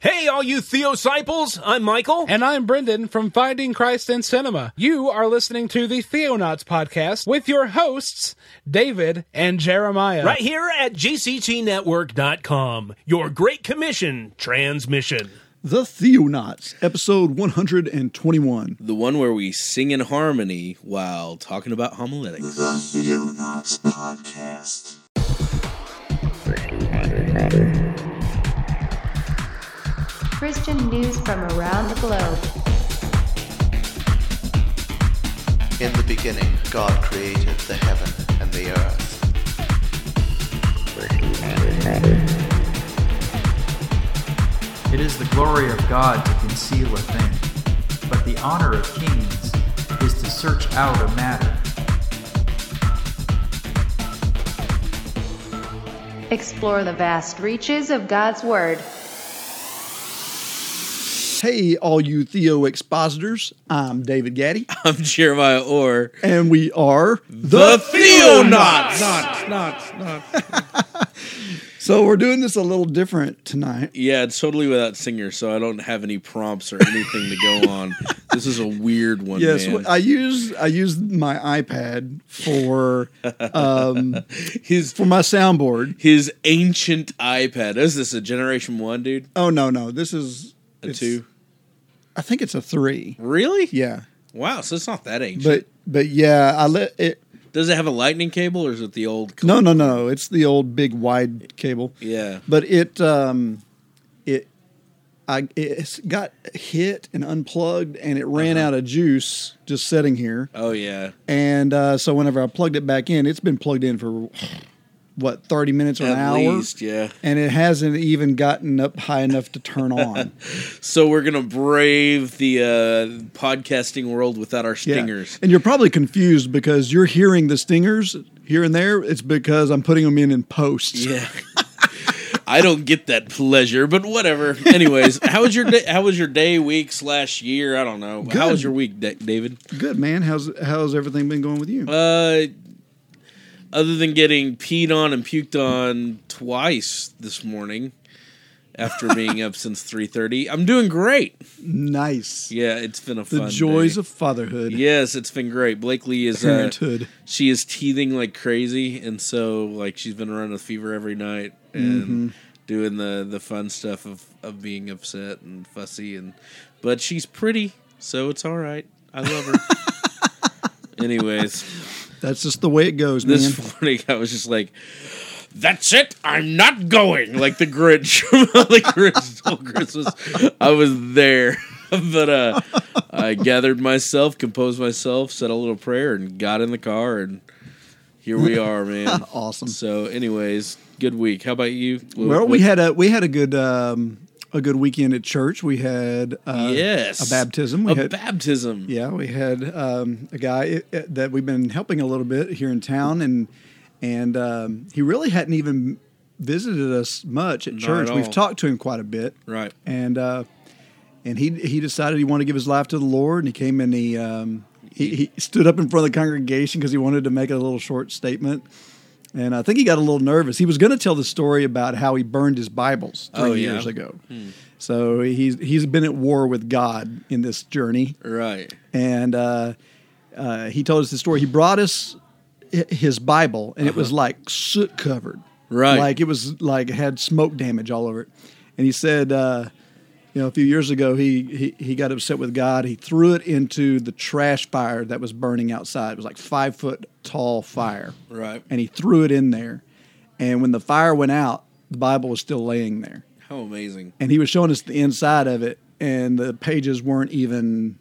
Hey, all you Theosciples! I'm Michael. And I'm Brendan from Finding Christ in Cinema. You are listening to the Theonauts podcast with your hosts, David and Jeremiah. Right here at GCTNetwork.com. Your Great Commission transmission. The Theonauts, episode 121. The one where we sing in harmony while talking about homiletics. The Theonauts Podcast. Christian news from around the globe. In the beginning, God created the heaven and the earth. It is the glory of God to conceal a thing, but the honor of kings is to search out a matter. Explore the vast reaches of God's Word. Hey, all you Theo expositors. I'm David Gaddy, I'm Jeremiah Orr. and we are The Theonauts! Not, not, not. So we're doing this a little different tonight. Yeah, it's totally without singer, so I don't have any prompts or anything to go on. This is a weird one, Yes, man. I use I use my iPad for um, his for my soundboard. his ancient iPad. Is this a Generation One, dude? Oh no, no, this is A it's- two? I think it's a three. Really? Yeah, Wow, so it's not that ancient. but but yeah, I let it. Does it have a lightning cable or is it the old? Cable? No, no, no, it's the old big wide cable. Yeah. but it um it I it got hit and unplugged and it ran Uh-huh. out of juice just sitting here Oh yeah. and uh, so whenever I plugged it back in it's been plugged in for what 30 minutes or an hour least, yeah. and it hasn't even gotten up high enough to turn on So we're gonna brave the uh, podcasting world without our Yeah. stingers. and you're probably confused because you're hearing the stingers here and there it's because I'm putting them in in post Yeah. I don't get that pleasure, but whatever. Anyways, how was your day? How was your day, week slash year? I don't know. How was your week, Da- David? good man how's how's everything been going with you Uh, other than getting peed on and puked on twice this morning after being up since three thirty, I'm doing great. nice Yeah, it's been a the fun joys day. of fatherhood Yes, it's been great. Blakely is uh, parenthood she is teething like crazy, and so like she's been running with fever every night and Mm-hmm. doing the the fun stuff of of being upset and fussy, and but she's pretty, so it's all right. I love her. Anyways, That's just the way it goes, man. this morning I was just like. That's it. I'm not going. Like the Grinch from the Grinch Stole Christmas. I was there, but uh, I gathered myself, composed myself, said a little prayer, and got in the car, and here we are, man. awesome. So, anyways, good week. How about you? Well, we had a we had a good um, a good weekend at church. We had uh, yes a baptism. We a had baptism. yeah, we had um, a guy uh, that we've been helping a little bit here in town, and and um, he really hadn't even visited us much at Not church. at We've talked to him quite a bit, Right. and uh, and he he decided he wanted to give his life to the Lord, and he came and he um, he, he stood up in front of the congregation because he wanted to make a little short statement. And I think he got a little nervous. He was going to tell the story about how he burned his Bibles three Oh, yeah. years ago. So he's he's been at war with God in this journey, Right. and uh, uh, he told us the story. He brought us his Bible, and it was like soot covered, Uh-huh. Right. Like it was like it had smoke damage all over it. And he said, uh, you know, a few years ago, he, he he got upset with God. He threw it into the trash fire that was burning outside. It was like five foot tall fire, Right. and he threw it in there. And when the fire went out, the Bible was still laying there How amazing. and he was showing us the inside of it, and the pages weren't even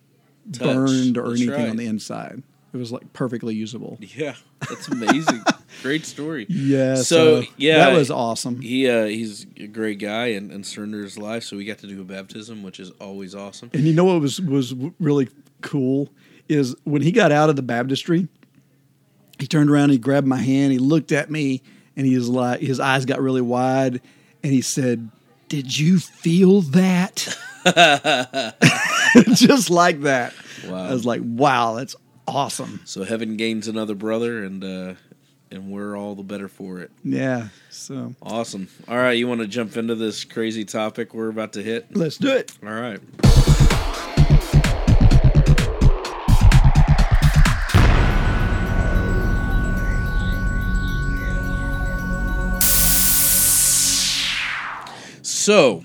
Touched. burned or That's anything right. on the inside. It was like perfectly usable. Yeah. That's amazing. Great story. Yeah. So, yeah, that was awesome. He uh, he's a great guy and, and surrendered his life, so we got to do a baptism, which is always awesome. And you know what was was really cool is when he got out of the baptistry, he turned around, he grabbed my hand, he looked at me, and he was like, his eyes got really wide, and he said, "Did you feel that?" Just like that. Wow. I was like, "Wow, that's awesome." So heaven gains another brother, and uh, and we're all the better for it. Yeah. So Awesome. All right, you want to jump into this crazy topic we're about to hit? let's do it. All right. So,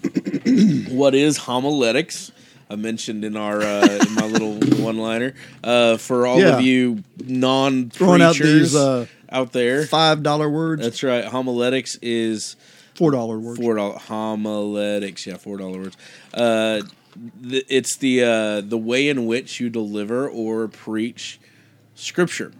what is homiletics? I mentioned in our uh, in my little one-liner uh, for all Yeah. of you non Throwing out preachers these, uh, out there. Five dollar words, That's right. Homiletics is four dollar words. four dollar homiletics. Yeah, four dollar words. Uh, th- it's the uh, the way in which you deliver or preach scripture.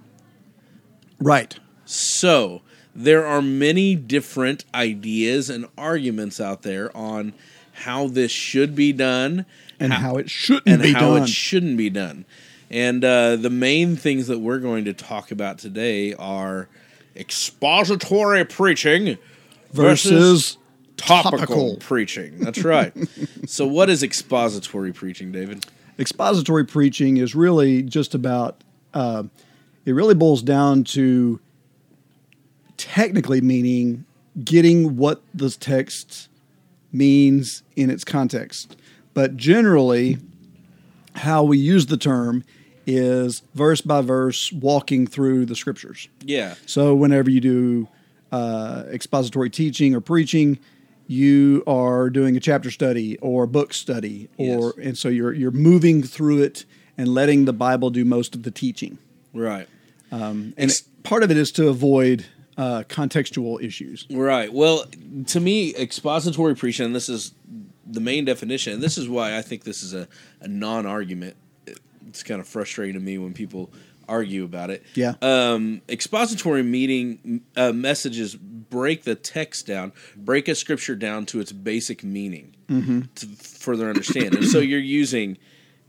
Right. So there are many different ideas and arguments out there on how this should be done And how it shouldn't and be how done. it shouldn't be done. And uh, the main things that we're going to talk about today are expository preaching Versus topical, topical. preaching. That's right. so, what is expository preaching, David? expository preaching is really just about uh, it really boils down to technically meaning getting what the text means in its context but generally how we use the term is verse by verse walking through the scriptures Yeah. so whenever you do uh, expository teaching or preaching, you are doing a chapter study or a book study, or Yes. and so you're you're moving through it and letting the Bible do most of the teaching. Right. And it- part of it is to avoid uh, contextual issues. Right. Well, to me, expository preaching, this is the main definition, and this is why I think this is a, a non argument. It's kind of frustrating to me when people argue about it. Yeah. Um, expository meeting uh, messages break the text down, break a scripture down to its basic meaning to further understand. and so you're using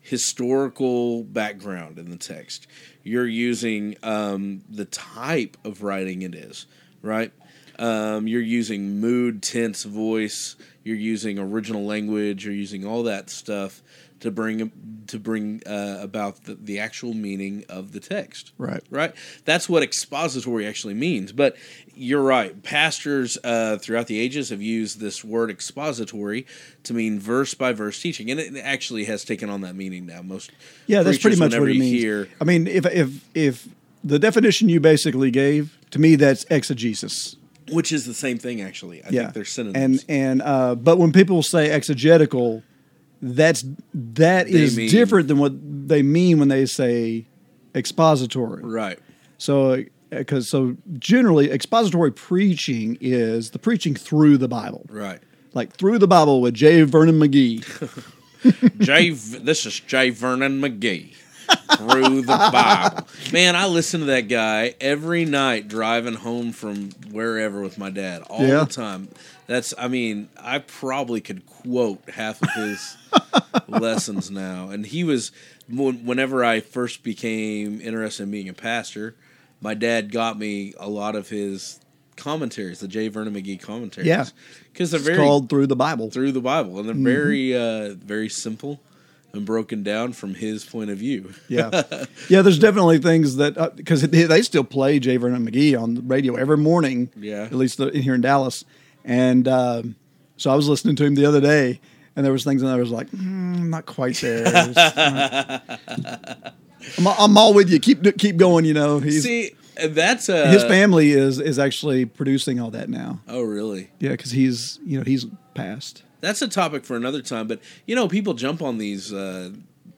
historical background in the text. You're using um, the type of writing it is, right? Um, you're using mood, tense, voice. You're using original language. You're using all that stuff to bring to bring uh, about the, the actual meaning of the text. Right. Right. That's what expository actually means. But you're right. Pastors uh, throughout the ages have used this word expository to mean verse by verse teaching, and it actually has taken on that meaning now. Most Yeah, that's pretty much what it means. Hear, I mean, if if if the definition you basically gave to me, that's exegesis. Which is the same thing actually. I yeah, think they're synonyms. And and uh, but when people say exegetical, that's that They is mean- different than what they mean when they say expository. right. So because so generally expository preaching is the preaching through the Bible, Right. like through the Bible with J. Vernon McGee. Jay, this is J. Vernon McGee through the Bible. Man, I listen to that guy every night driving home from wherever with my dad all Yeah. the time. That's, I mean, I probably could quote half of his lessons now. And he was, whenever I first became interested in being a pastor, my dad got me a lot of his commentaries, the J. Vernon McGee commentaries. Yeah. Because they're It's very called through the Bible. through the Bible, and they're very, uh, very simple and broken down from his point of view. Yeah, yeah. There's definitely things that because they, they still play J. Vernon McGee on the radio every morning. Yeah. at least the, here in Dallas. And um, so I was listening to him the other day, and there was things in there I was like, mm, not quite there. Not- I'm, I'm all with you. Keep keep going. You know, he's, See, that's uh, his family is is actually producing all that now. Oh, really? Yeah, because he's you know he's passed. That's a topic for another time. But you know, people jump on these uh,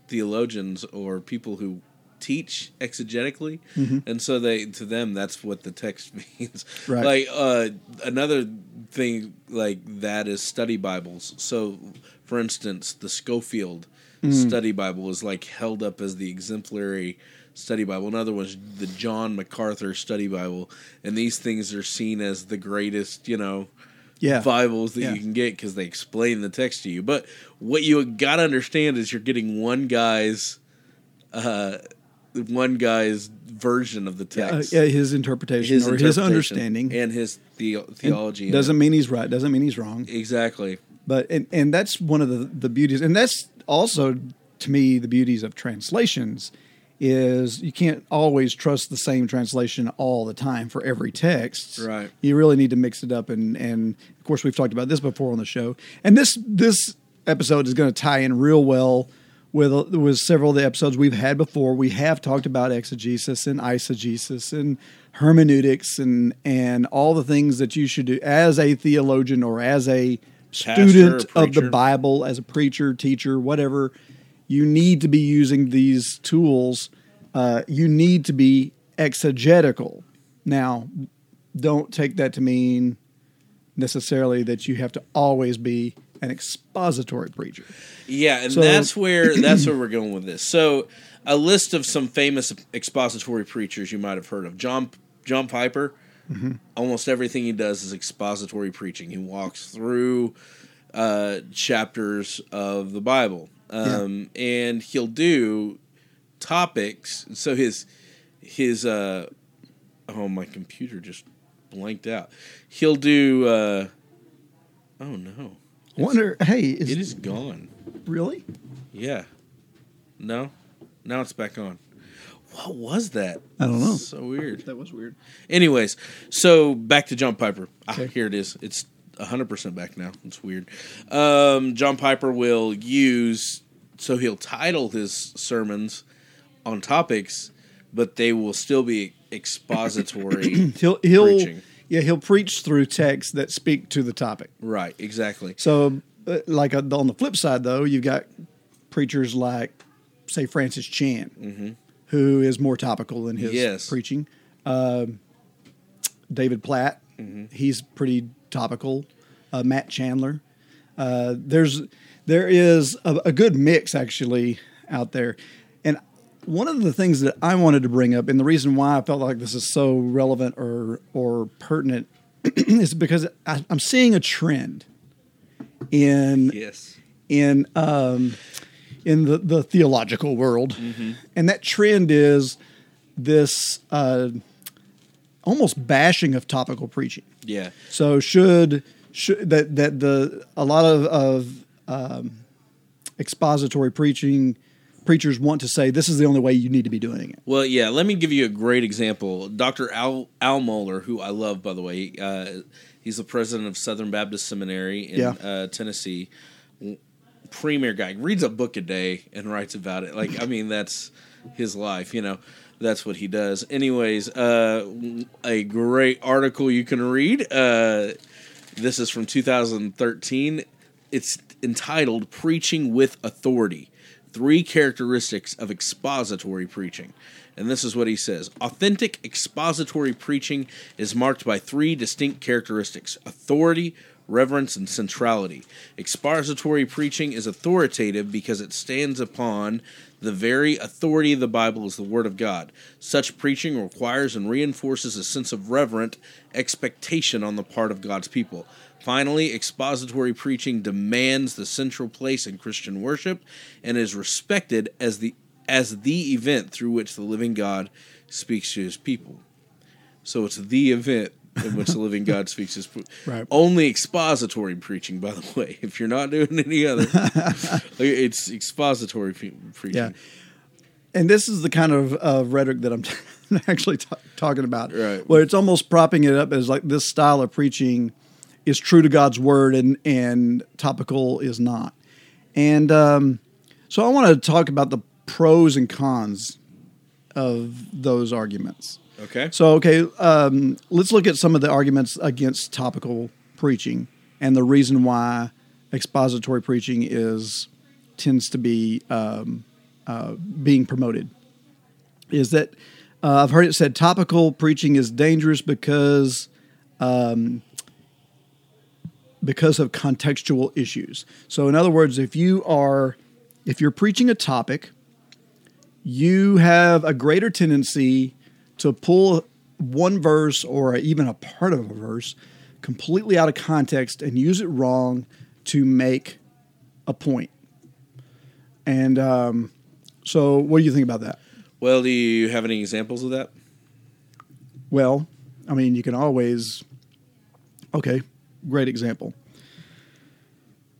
theologians or people who teach exegetically, and so they to them that's what the text means. Right. Like uh, another thing like that is study Bibles. So, for instance, the Scofield Study Bible is like held up as the exemplary study Bible. Another one's the John MacArthur Study Bible, and these things are seen as the greatest, you know, Yeah, Bibles that Yeah. you can get because they explain the text to you. But what you got to understand is you're getting one guy's, uh, one guy's version of the Uh, text, yeah, his interpretation his or his understanding and his the- theology. in doesn't mean he's right. Doesn't mean he's wrong. exactly. But and, and that's one of the, the beauties, and that's also to me the beauties of translations is you can't always trust the same translation all the time for every text. Right. You really need to mix it up, and and of course we've talked about this before on the show. And this this episode is going to tie in real well with with several of the episodes we've had before. We have talked about exegesis and eisegesis and hermeneutics and and all the things that you should do as a theologian or as a Pastor, student of the. Bible, as a preacher, teacher, whatever. You need to be using these tools. Uh, you need to be exegetical. Now, don't take that to mean necessarily that you have to always be an expository preacher. Yeah, and So- that's where that's where we're going with this. So, a list of some famous expository preachers you might have heard of. John John Piper. Almost everything he does is expository preaching. He walks through uh, chapters of the Bible, um, and he'll do topics. So his his uh, oh my computer just blanked out. He'll do. Uh, oh no, I wonder, hey, is it is gone. really? Yeah. No. Now it's back on. What was that? I don't know. So weird. That was weird. Anyways, so back to John Piper. Ah, here it is. It's 100% back now. It's weird. Um, John Piper will use, so he'll title his sermons on topics, but they will still be expository. He'll he'll Preaching. yeah he'll preach through texts that speak to the topic. right, exactly. So, uh, like uh, on the flip side, though, you've got preachers like, say, Francis Chan, who is more topical in his Yes. preaching. Um, David Platt, he's pretty topical. Uh, Matt Chandler. Uh, there's there is a, a good mix actually out there, and one of the things that I wanted to bring up, and the reason why I felt like this is so relevant or or pertinent, is because I, I'm seeing a trend in Yes. in um, in the, the theological world, and that trend is this uh, almost bashing of topical preaching. Yeah. So should should that that the a lot of of um, expository preaching preachers want to say this is the only way you need to be doing it. Well, yeah. Let me give you a great example. Dr. Al Al Mohler, who I love, by the way, uh, he's the president of Southern Baptist Seminary in Yeah. uh, Tennessee. Premier guy reads a book a day and writes about it. Like, I mean, that's his life. You know, that's what he does. Anyways, uh, a great article you can read. Uh, this is from 2013. It's entitled "Preaching with Authority." three characteristics of expository preaching. And this is what he says Authentic expository preaching is marked by three distinct characteristics authority, reverence, and centrality. Expository preaching is authoritative because it stands upon the very authority of the Bible is the Word of God. Such preaching requires and reinforces a sense of reverent expectation on the part of God's people. Finally, expository preaching demands the central place in Christian worship and is respected as the as the event through which the living God speaks to his people. So it's the event in which the living God speaks his. Right. Only expository preaching, by the way. If you're not doing any other, it's expository pre- preaching. Yeah. And this is the kind of uh, rhetoric that I'm actually t- talking about, Right. where it's almost propping it up as like this style of preaching is true to God's word and and topical is not. And um, so I want to talk about the pros and cons of those arguments. Okay. So, okay, um, let's look at some of the arguments against topical preaching and the reason why expository preaching is tends to be um, uh, being promoted. Is that uh, I've heard it said topical preaching is dangerous because um, because of contextual issues. So, in other words, if you are if you're preaching a topic, you have a greater tendency to pull one verse or even a part of a verse completely out of context and use it wrong to make a point. And um, so, what do you think about that? Well, do you have any examples of that? Well, I mean, you can always. Okay, great example.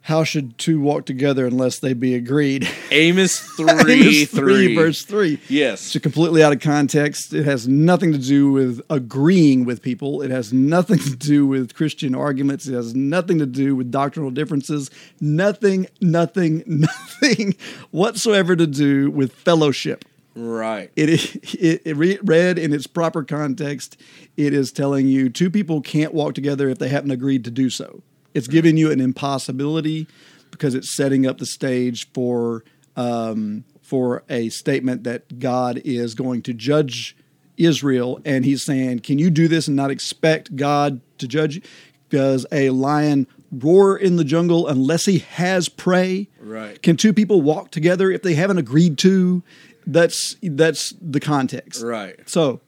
How should two walk together unless they be agreed? Amos three Amos three verse 3. Yes. It's completely out of context. It has nothing to do with agreeing with people. It has nothing to do with Christian arguments. It has nothing to do with doctrinal differences. Nothing, nothing, nothing whatsoever to do with fellowship. Right. It, it, it re- read in its proper context, it is telling you two people can't walk together if they haven't agreed to do so. It's giving you an impossibility because it's setting up the stage for um, for a statement that God is going to judge Israel, and He's saying, "Can you do this and not expect God to judge? you? Does a lion roar in the jungle unless he has prey? Right. Can two people walk together if they haven't agreed to? That's that's the context. Right. So,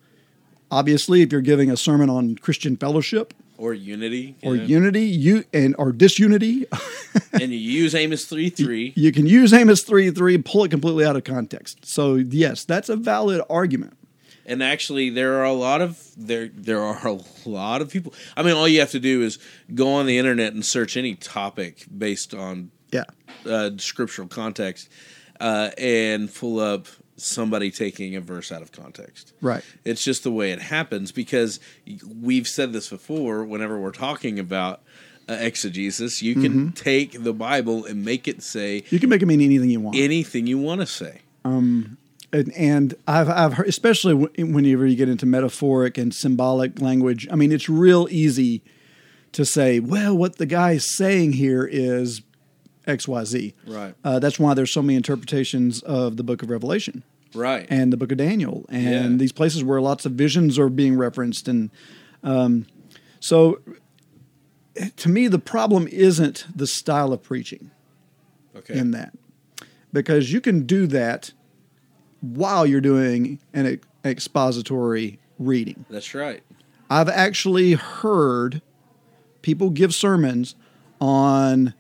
obviously, if you're giving a sermon on Christian fellowship Or unity. or know? unity, you and or disunity, and you use Amos three three. you can use Amos three three, pull it completely out of context. So, yes, that's a valid argument. And actually, there are a lot of there. There are a lot of people. I mean, all you have to do is go on the internet and search any topic based on Yeah, uh, scriptural context, uh, and pull up somebody taking a verse out of context. right. It's just the way it happens because we've said this before. Whenever we're talking about uh, exegesis, you can Mm-hmm. take the Bible and make it say You can make it mean anything you want. anything you want to say. and, and I've I've heard, especially w- whenever you get into metaphoric and symbolic language. I mean, it's real easy to say, well, what the guy is saying here is X Y Z. Right. Uh, that's why there's so many interpretations of the Book of Revelation Right. and the Book of Daniel and Yeah. these places where lots of visions are being referenced and um, so. To me, the problem isn't the style of preaching okay. in that because you can do that while you're doing an ex- expository reading. That's right. I've actually heard people give sermons on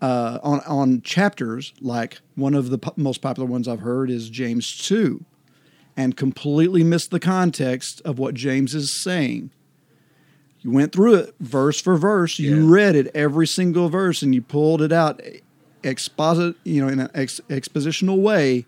uh, on on chapters like one of the po- most popular ones I've heard is James two, and completely missed the context of what James is saying. You went through it verse for verse. You Yeah. read it every single verse, and you pulled it out exposit, you know, in an ex- expositional way.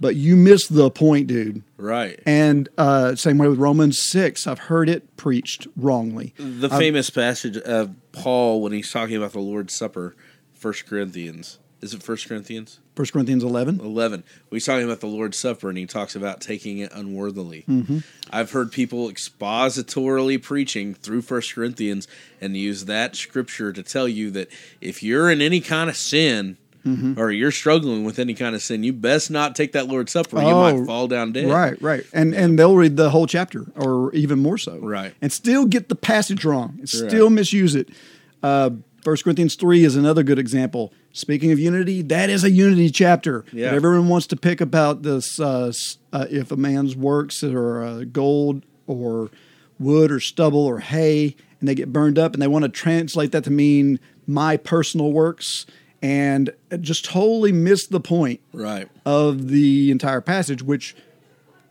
But you missed the point, dude. Right. And uh, same way with Romans six, I've heard it preached wrongly. the famous passage of Paul when he's talking about the Lord's Supper, First Corinthians. Is it First Corinthians? First Corinthians eleven. 11 when he's talking about the lord's supper and he talks about taking it unworthily i've heard people expositorily preaching through First corinthians and use that scripture to tell you that if you're in any kind of sin or you're struggling with any kind of sin you best not take that lord's supper you Oh, might fall down dead Right, right, and and they'll read the whole chapter or even more so. Right. and still get the passage wrong. And Right. still misuse it. Uh, First Corinthians three is another good example. Speaking of unity, that is a unity chapter. Yeah. But everyone wants to pick about this uh, uh, if a man's works are uh, gold or wood or stubble or hay, and they get burned up, and they want to translate that to mean my personal works, and just totally miss the point right of the entire passage, which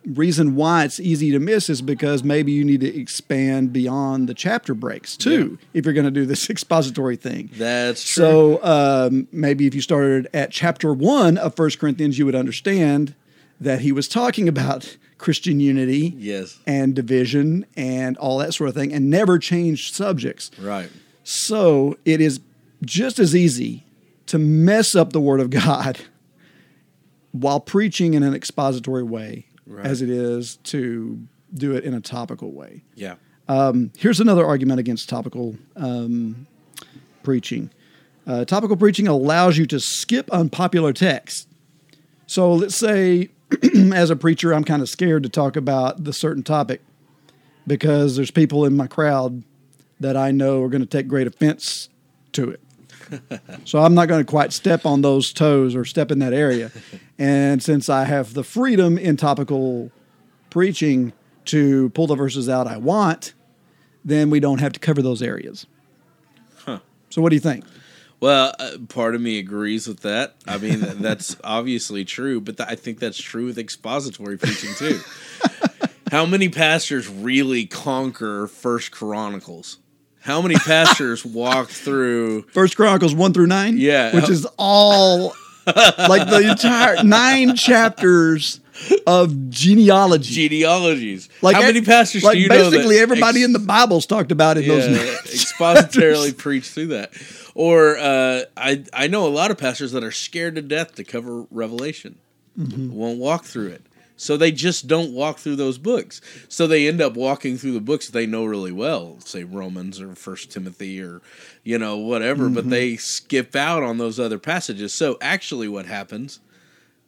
reason why it's easy to miss is because maybe you need to expand beyond the chapter breaks too if you're going to do this expository thing. that's true So um, maybe if you started at chapter one of First Corinthians, you would understand that he was talking about Christian unity yes and division and all that sort of thing, and never changed subjects. right So it is just as easy to mess up the Word of God while preaching in an expository way Right. as it is to do it in a topical way. yeah Here's another argument against topical um, preaching. Uh, topical preaching allows you to skip unpopular texts. So let's say, as a preacher, I'm kind of scared to talk about the certain topic because there's people in my crowd that I know are going to take great offense to it. so I'm not going to quite step on those toes or step in that area. And since I have the freedom in topical preaching to pull the verses out I want, then we don't have to cover those areas. Huh. So what do you think? Well, uh, part of me agrees with that. I mean, that's obviously true, but th- I think that's true with expository preaching too. How many pastors really conquer First Chronicles? How many pastors walk through? First Chronicles one through nine. Yeah. which is all like the entire nine chapters of genealogy. Genealogies. Like How many pastors like do you know? basically everybody ex- in the Bible's talked about in those yeah, nine expositorily preach through that. Or uh, I I know a lot of pastors that are scared to death to cover Revelation, Mm-hmm. won't walk through it. So they just don't walk through those books. So they end up walking through the books they know really well, say Romans or First Timothy or you know whatever, but Mm-hmm. they skip out on those other passages. So actually, what happens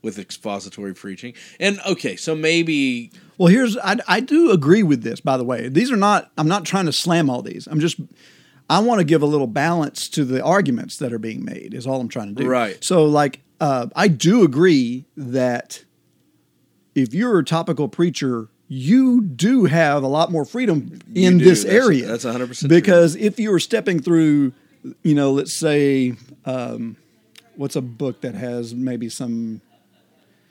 with expository preaching? And okay, so maybe Well, here's I, I do agree with this. By the way, these are not. I'm not trying to slam all these. I'm just. I want to give a little balance to the arguments that are being made. Is all I'm trying to do. Right. So, like, uh, I do agree that if you're a topical preacher, you do have a lot more freedom in this That's- area. that's 100% true. because if you were stepping through, you know, let's say, um, what's a book that has maybe some.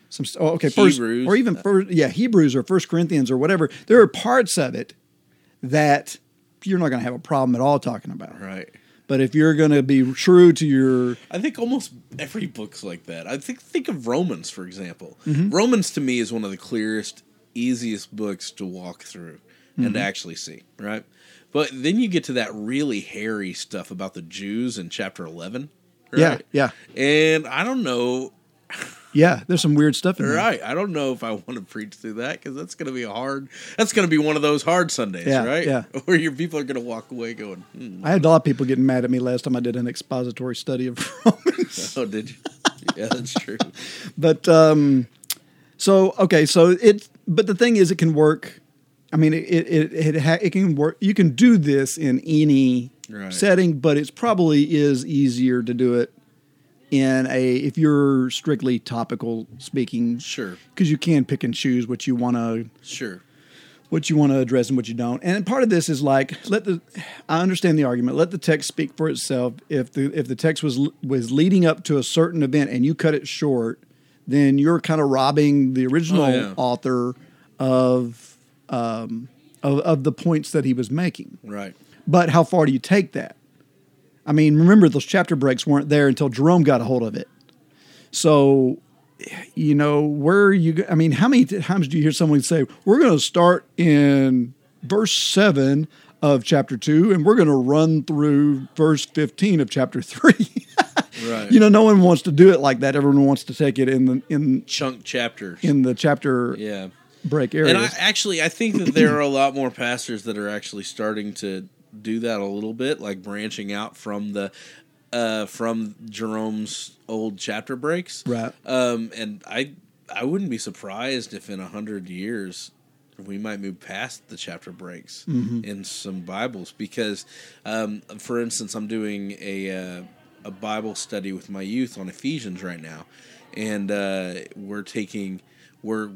Some, oh, okay, first, Hebrews. or even first, yeah, Hebrews or First Corinthians or whatever. There are parts of it that you're not going to have a problem at all talking about. right. But if you're going to be true to your I think almost every book's like that. I think think of Romans for example. Mm-hmm. Romans to me is one of the clearest, easiest books to walk through and Mm-hmm. to actually see, right? But then you get to that really hairy stuff about the Jews in chapter 11, yeah, yeah, And I don't know, yeah. There's some weird stuff in there. right? I don't know if I want to preach through that because that's going to be a hard. That's going to be one of those hard Sundays, Yeah, right? yeah. Where your people are going to walk away going, hmm, I had a lot of people getting mad at me last time I did an expository study of Romans. "Oh, did you?" yeah, that's true. but um, so okay, so it. But the thing is, it can work. I mean, it it it, ha- it can work. You can do this in any Right. setting, but it's probably is easier to do it in a if you're strictly topical speaking. Sure. because you can pick and choose what you want to Sure. what you want to address and what you don't. And part of this is like let the I understand the argument. Let the text speak for itself. If the if the text was was leading up to a certain event and you cut it short, then you're kind of robbing the original Oh, yeah. author of um of, of the points that he was making. Right. But how far do you take that? I mean, remember those chapter breaks weren't there until Jerome got a hold of it. So, you know, where are you? I mean, how many times do you hear someone say, "We're going to start in verse seven of chapter two, and we're going to run through verse fifteen of chapter three? Right. you know, no one wants to do it like that. Everyone wants to take it in the in chunk chapters. in the chapter yeah. break areas. And I actually I think that there are a lot more pastors that are actually starting to do that a little bit, like branching out from the uh from Jerome's old chapter breaks. Right. Um and I I wouldn't be surprised if in a hundred years we might move past the chapter breaks Mm-hmm. in some Bibles because, um, for instance, I'm doing a uh, a Bible study with my youth on Ephesians right now, and uh, we're taking we're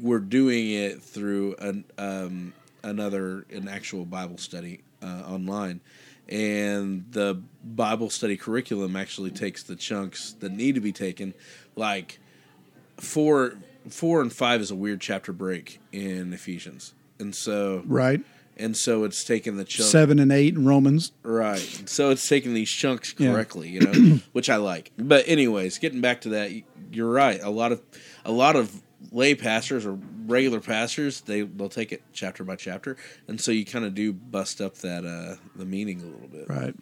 we're doing it through an um, another an actual Bible study uh, online, and the Bible study curriculum actually takes the chunks that need to be taken, like four four and five is a weird chapter break in Ephesians, and so right. and so it's taking the chunk Seven and eight in Romans. right. So it's taking these chunks Yeah. correctly, you know, which I like. But anyways, getting back to that, you're right. A lot of a lot of lay pastors or regular pastors they they'll take it chapter by chapter, and so you kind of do bust up that uh the meaning a little bit. Right.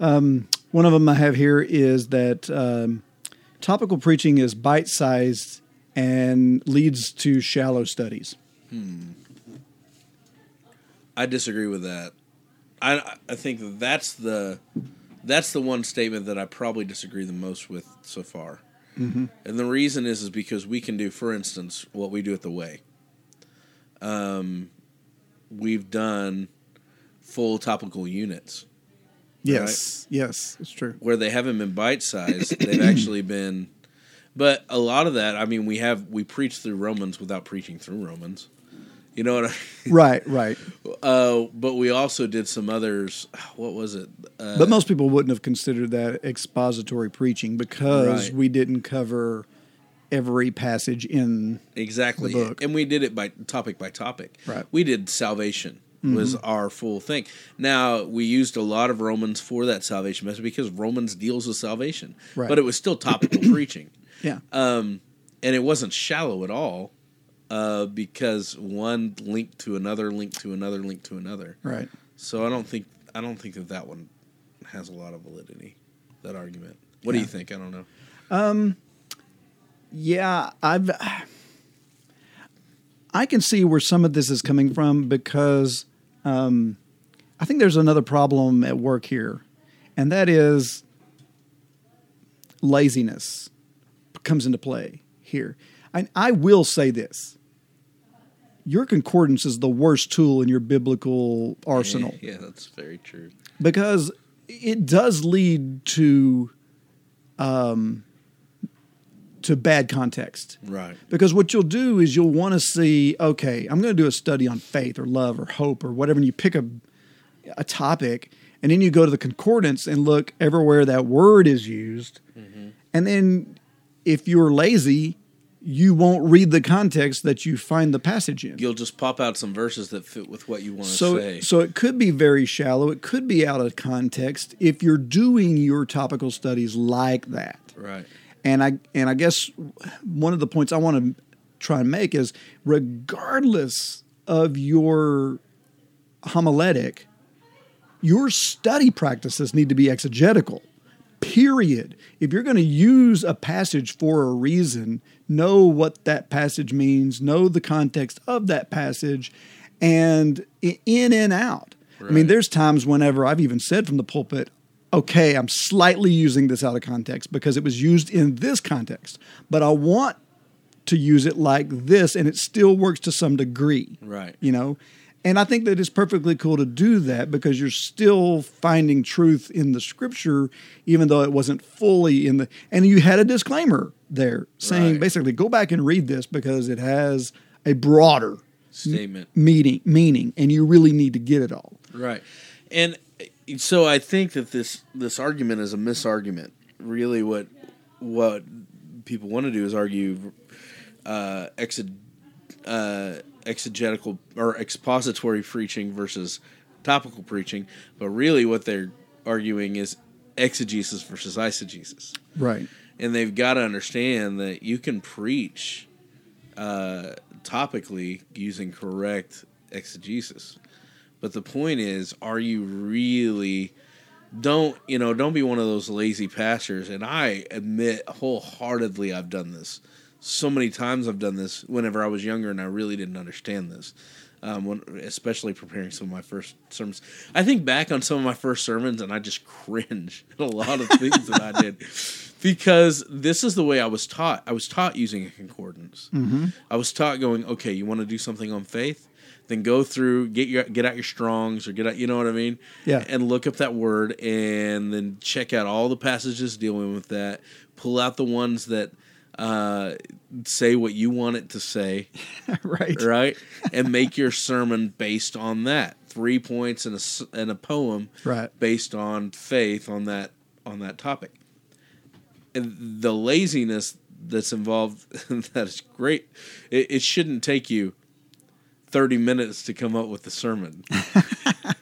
Um, one of them I have here is that um, topical preaching is bite sized and leads to shallow studies. Hmm. I disagree with that. I I think that's the that's the one statement that I probably disagree the most with so far. Mm-hmm. And the reason is is because we can do, for instance, what we do at the Way. Um, we've done full topical units Yes, yes, it's true. where they haven't been bite sized. they've actually been, but a lot of that. I mean, we have we preach through Romans without preaching through Romans. You know what I? mean? Right, right. Uh, but we also did some others. What was it? Uh, But most people wouldn't have considered that expository preaching because Right. we didn't cover every passage in exactly, the book. and we did it by topic by topic. Right. We did salvation was Mm-hmm. our full thing. Now we used a lot of Romans for that salvation message because Romans deals with salvation, Right. but it was still topical preaching, Yeah. um, and it wasn't shallow at all uh, because one linked to another, linked to another, linked to another. right. So I don't think I don't think that that one has a lot of validity. That argument. What do you think? I don't know. Um. Yeah, I've I can see where some of this is coming from because um, I think there's another problem at work here, and that is laziness comes into play here. And I will say this: your concordance is the worst tool in your biblical arsenal Yeah, that's very true. because it does lead to um, to bad context. Right. Because what you'll do is you'll want to see, okay, I'm going to do a study on faith or love or hope or whatever, and you pick a a topic, and then you go to the concordance and look everywhere that word is used, and then if you're lazy, you won't read the context that you find the passage in. You'll just pop out some verses that fit with what you want to So, say. so it could be very shallow. It could be out of context if you're doing your topical studies like that. right. And I and I guess one of the points I want to try and make is regardless of your homiletic, your study practices need to be exegetical. Period. If you're going to use a passage for a reason, know what that passage means, know the context of that passage, and in and out. I mean, there's times whenever I've even said from the pulpit, okay, I'm slightly using this out of context because it was used in this context, but I want to use it like this and it still works to some degree. Right. You know? And I think that it's perfectly cool to do that because you're still finding truth in the scripture, even though it wasn't fully in the. And you had a disclaimer there saying Right. basically, go back and read this because it has a broader Statement. meaning, meaning, and you really need to get it all. Right. And so I think that this this argument is a misargument. Really what what people want to do is argue uh, exe- uh, exegetical or expository preaching versus topical preaching, but really what they're arguing is exegesis versus eisegesis. Right. and they've got to understand that you can preach uh, topically using correct exegesis but the point is are you really don't you know don't be one of those lazy pastors and i admit wholeheartedly i've done this so many times i've done this whenever i was younger and i really didn't understand this um, when, especially preparing some of my first sermons. I think back on some of my first sermons and i just cringe at a lot of things that i did because this is the way i was taught. I was taught using a concordance. I was taught going okay you want to do something on faith? Then go through get your get out your Strong's or get out you know what i mean? Yeah. and look up that word and then check out all the passages dealing with that. Pull out the ones that uh, say what you want it to say right. right? And make your sermon based on that. Three points and a, and a poem Right. based on faith on that on that topic. And the laziness that's involved that is great. It, it shouldn't take you 30 minutes to come up with the sermon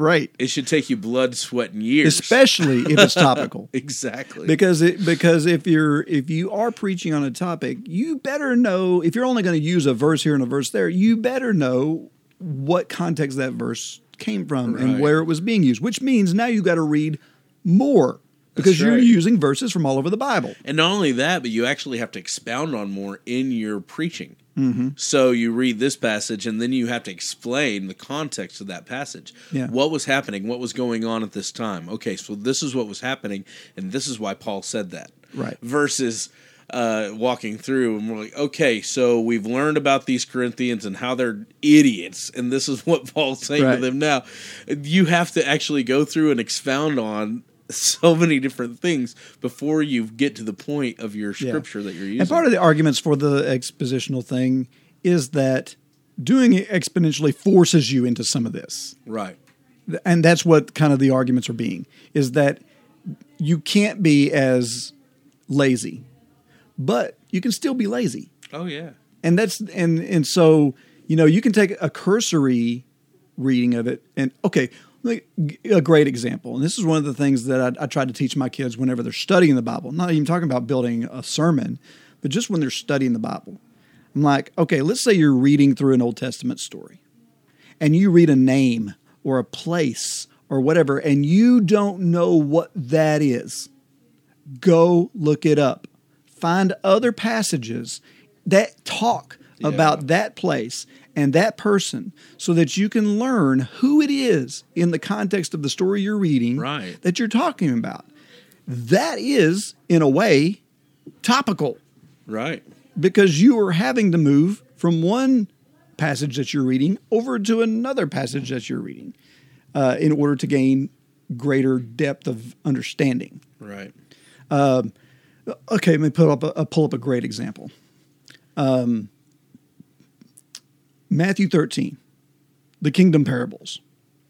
Right. it should take you blood sweat and years Especially if it's topical. exactly because it because if you're if you are preaching on a topic, you better know if you're only going to use a verse here and a verse there, you better know what context that verse came from and where it was being used. Which means now you got to read more because That's you're using verses from all over the Bible. And not only that, but you actually have to expound on more in your preaching. Mm-hmm. So you read this passage, and then you have to explain the context of that passage. Yeah. What was happening? What was going on at this time? Okay, so this is what was happening, and this is why Paul said that. Right. Versus uh, walking through, and we're like, okay, so we've learned about these Corinthians and how they're idiots, and this is what Paul's saying Right. to them now. You have to actually go through and expound on so many different things before you get to the point of your Yeah. scripture that you're using. And part of the arguments for the expositional thing is that doing it exponentially forces you into some of this. right. and that's what kind of the arguments are being is that you can't be as lazy but you can still be lazy Oh yeah. and that's and and so You know, you can take a cursory reading of it, and okay, a great example. And this is one of the things that I, I try to teach my kids whenever they're studying the Bible. Not even talking about building a sermon, but just when they're studying the Bible. I'm like, okay, let's say you're reading through an Old Testament story, and you read a name or a place or whatever, and you don't know what that is. Go look it up. Find other passages that talk about that place and that person so that you can learn who it is in the context of the story you're reading Right. that you're talking about. That is, in a way, topical Right. because you are having to move from one passage that you're reading over to another passage that you're reading uh, in order to gain greater depth of understanding. Right. Okay, let me put up a, pull up a great example. Um, Matthew 13, the kingdom parables,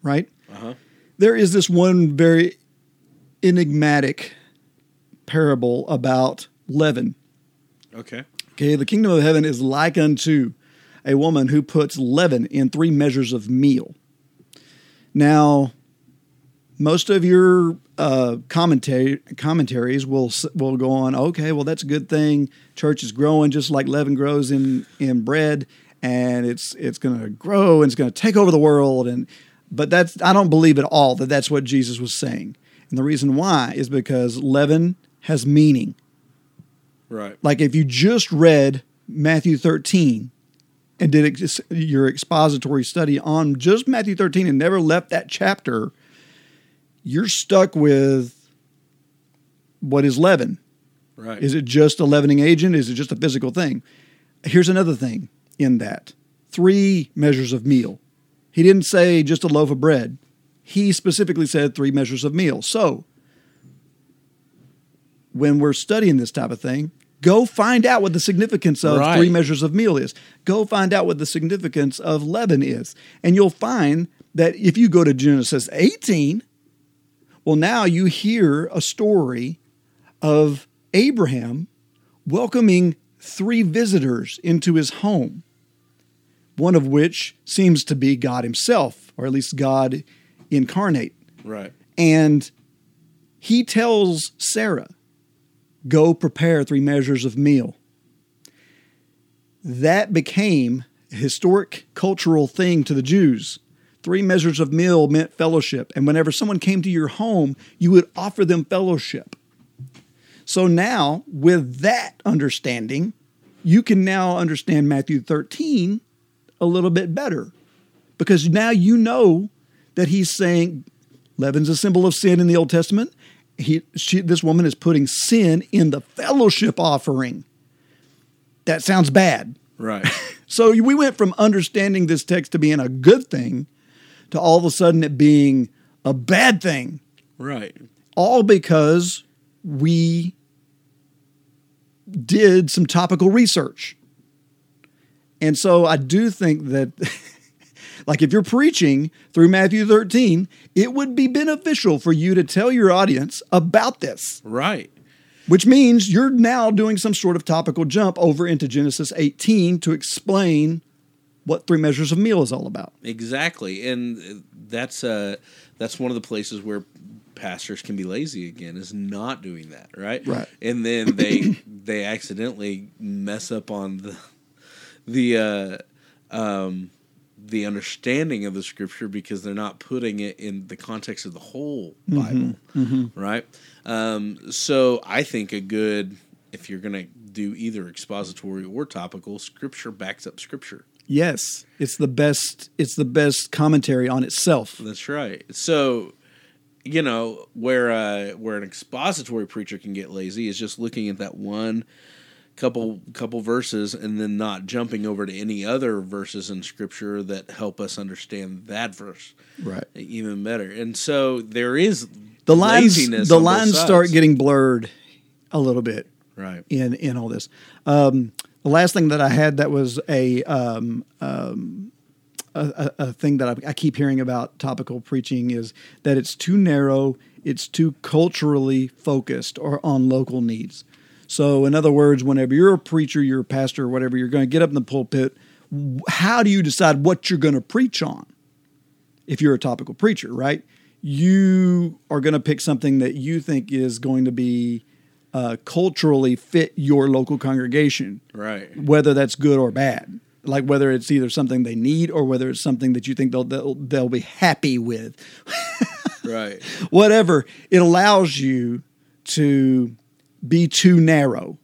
right? Uh-huh. There is this one very enigmatic parable about leaven. Okay. Okay, the kingdom of heaven is like unto a woman who puts leaven in three measures of meal. Now, most of your uh, commentary, commentaries will will go on. Okay, well that's a good thing. Church is growing just like leaven grows in in bread, and it's it's going to grow and it's going to take over the world. And but that's I don't believe at all that that's what Jesus was saying. And the reason why is because leaven has meaning. Right. Like if you just read Matthew 13 and did ex- your expository study on just Matthew 13 and never left that chapter, you're stuck with what is leaven? Right. Is it just a leavening agent? Is it just a physical thing? Here's another thing in that three measures of meal. He didn't say just a loaf of bread, he specifically said three measures of meal. So, when we're studying this type of thing, go find out what the significance of Right. three measures of meal is. Go find out what the significance of leaven is. And you'll find that if you go to Genesis 18, well, now you hear a story of Abraham welcoming three visitors into his home, one of which seems to be God himself, or at least God incarnate. right. And he tells Sarah, Go prepare three measures of meal. That became a historic cultural thing to the Jews. Three measures of meal meant fellowship. And whenever someone came to your home, you would offer them fellowship. So now, with that understanding, you can now understand Matthew 13 a little bit better because now you know that he's saying leaven's a symbol of sin in the Old Testament. He, she, this woman is putting sin in the fellowship offering. That sounds bad. Right. So we went from understanding this text to being a good thing to all of a sudden it being a bad thing, right. all because we did some topical research. And so I do think that, like, if you're preaching through Matthew 13, it would be beneficial for you to tell your audience about this, Right. which means you're now doing some sort of topical jump over into Genesis 18 to explain what three measures of meal is all about. Exactly, and uh, that's uh that's one of the places where pastors can be lazy again is not doing that, right? Right. And then they they accidentally mess up on the the uh, um, the understanding of the scripture because they're not putting it in the context of the whole Bible, right? Um, so I think a good if you're going to do either expository or topical, scripture backs up scripture. Yes, it's the best. It's the best commentary on itself. That's right. So, you know, where uh, where an expository preacher can get lazy is just looking at that one couple couple verses and then not jumping over to any other verses in scripture that help us understand that verse Right. even better. And so there is The lines. The lines start getting blurred a little bit. right. in in all this. Um, the last thing that I had that was a um, um, a, a, a thing that I, I keep hearing about topical preaching is that it's too narrow, it's too culturally focused or on local needs. So, in other words, whenever you're a preacher, you're a pastor, or whatever, you're going to get up in the pulpit how do you decide what you're going to preach on? If you're a topical preacher, right? You are going to pick something that you think is going to be uh, culturally fit your local congregation, Right. whether that's good or bad. Like whether it's either something they need or whether it's something that you think they'll they'll, they'll be happy with Right. whatever, it allows you to be too narrow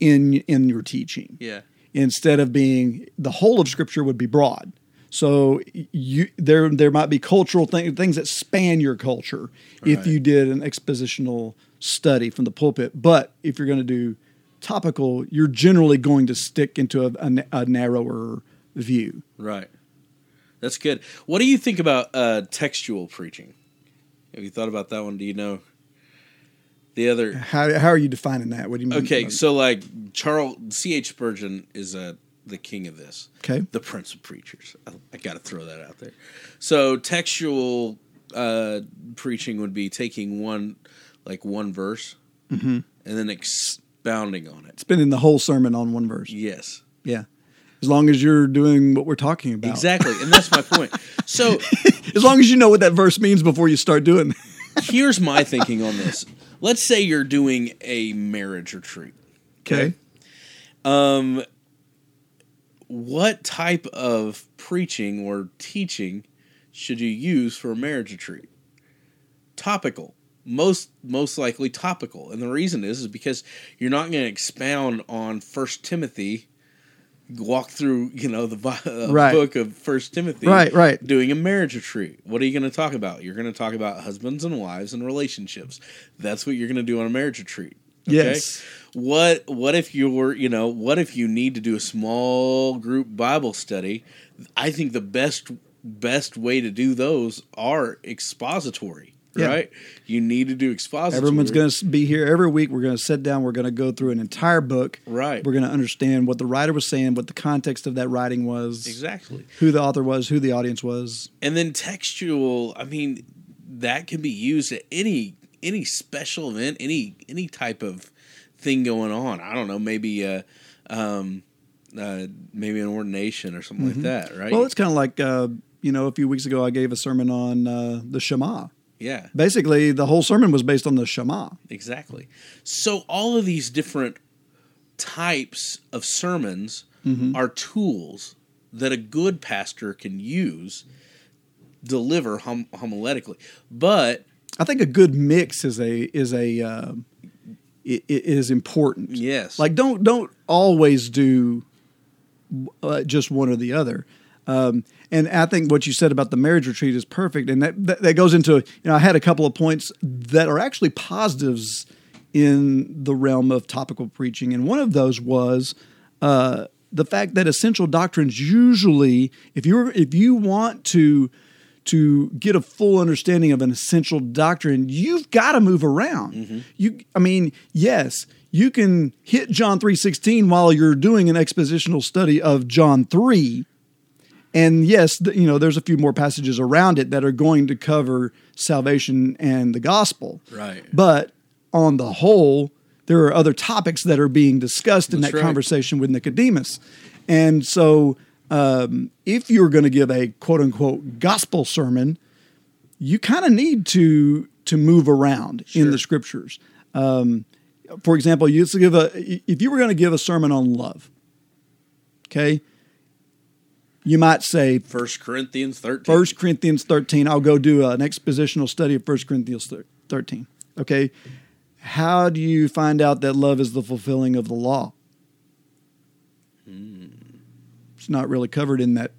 in in your teaching. Yeah. Instead of being the whole of scripture would be broad. So you there there might be cultural thing, things that span your culture if you did an expositional study from the pulpit. But if you're going to do topical, you're generally going to stick into a, a, a narrower view. Right. That's good. What do you think about uh, textual preaching? Have you thought about that one? Do you know the other? How how are you defining that? What do you mean? Okay, so like Charles C. H. Spurgeon is uh, the king of this. Okay. the prince of preachers. I, I got to throw that out there. So textual uh, preaching would be taking one, like one verse, Mm-hmm. and then expounding on it. spending the whole sermon on one verse. Yes, Yeah. As long as you're doing what we're talking about. exactly, and that's my point. So As long as you know what that verse means before you start doing. here's my thinking on this. Let's say you're doing a marriage retreat. Okay. Um, what type of preaching or teaching should you use for a marriage retreat? Topical, most most likely topical, and the reason is is because you're not going to expound on First Timothy, walk through you know the uh, Right. book of First Timothy, Right, right. Doing a marriage retreat. What are you going to talk about? You're going to talk about husbands and wives and relationships. That's what you're going to do on a marriage retreat. okay? Yes. what what if you were you know what if you need to do a small group bible study i think the best best way to do those are expository Yeah. right you need to do expository Everyone's going to be here every week. We're going to sit down. We're going to go through an entire book. Right. We're going to understand what the writer was saying, what the context of that writing was, exactly who the author was, who the audience was. and then textual i mean that can be used at any any special event any any type of thing going on i don't know maybe uh um uh maybe an ordination or something like that right Well, it's kind of like, uh, you know, a few weeks ago I gave a sermon on uh, the Shema. Yeah Basically, the whole sermon was based on the Shema. Exactly. So all of these different types of sermons are tools that a good pastor can use deliver hom- homiletically. But I think a good mix is a is a uh, i- i- is important. yes, Like don't don't always do uh, just one or the other. Um, and I think what you said about the marriage retreat is perfect, and that, that that goes into you know I had a couple of points that are actually positives in the realm of topical preaching, and one of those was uh, the fact that essential doctrines usually, if you're if you want to to get a full understanding of an essential doctrine, you've got to move around. You, I mean, yes, you can hit John three sixteen while you're doing an expositional study of John three, and yes, you know, there's a few more passages around it that are going to cover salvation and the gospel. Right. But on the whole, there are other topics that are being discussed in That's that right. conversation with Nicodemus. And so, um, if you're going to give a quote unquote gospel sermon, you kind of need to to move around in the scriptures. Um, for example, you used to give a if you were going to give a sermon on love, okay, you might say First Corinthians thirteen. First Corinthians 13. I'll go do an expositional study of First Corinthians 13. Okay. How do you find out that love is the fulfilling of the law? Hmm. It's not really covered in that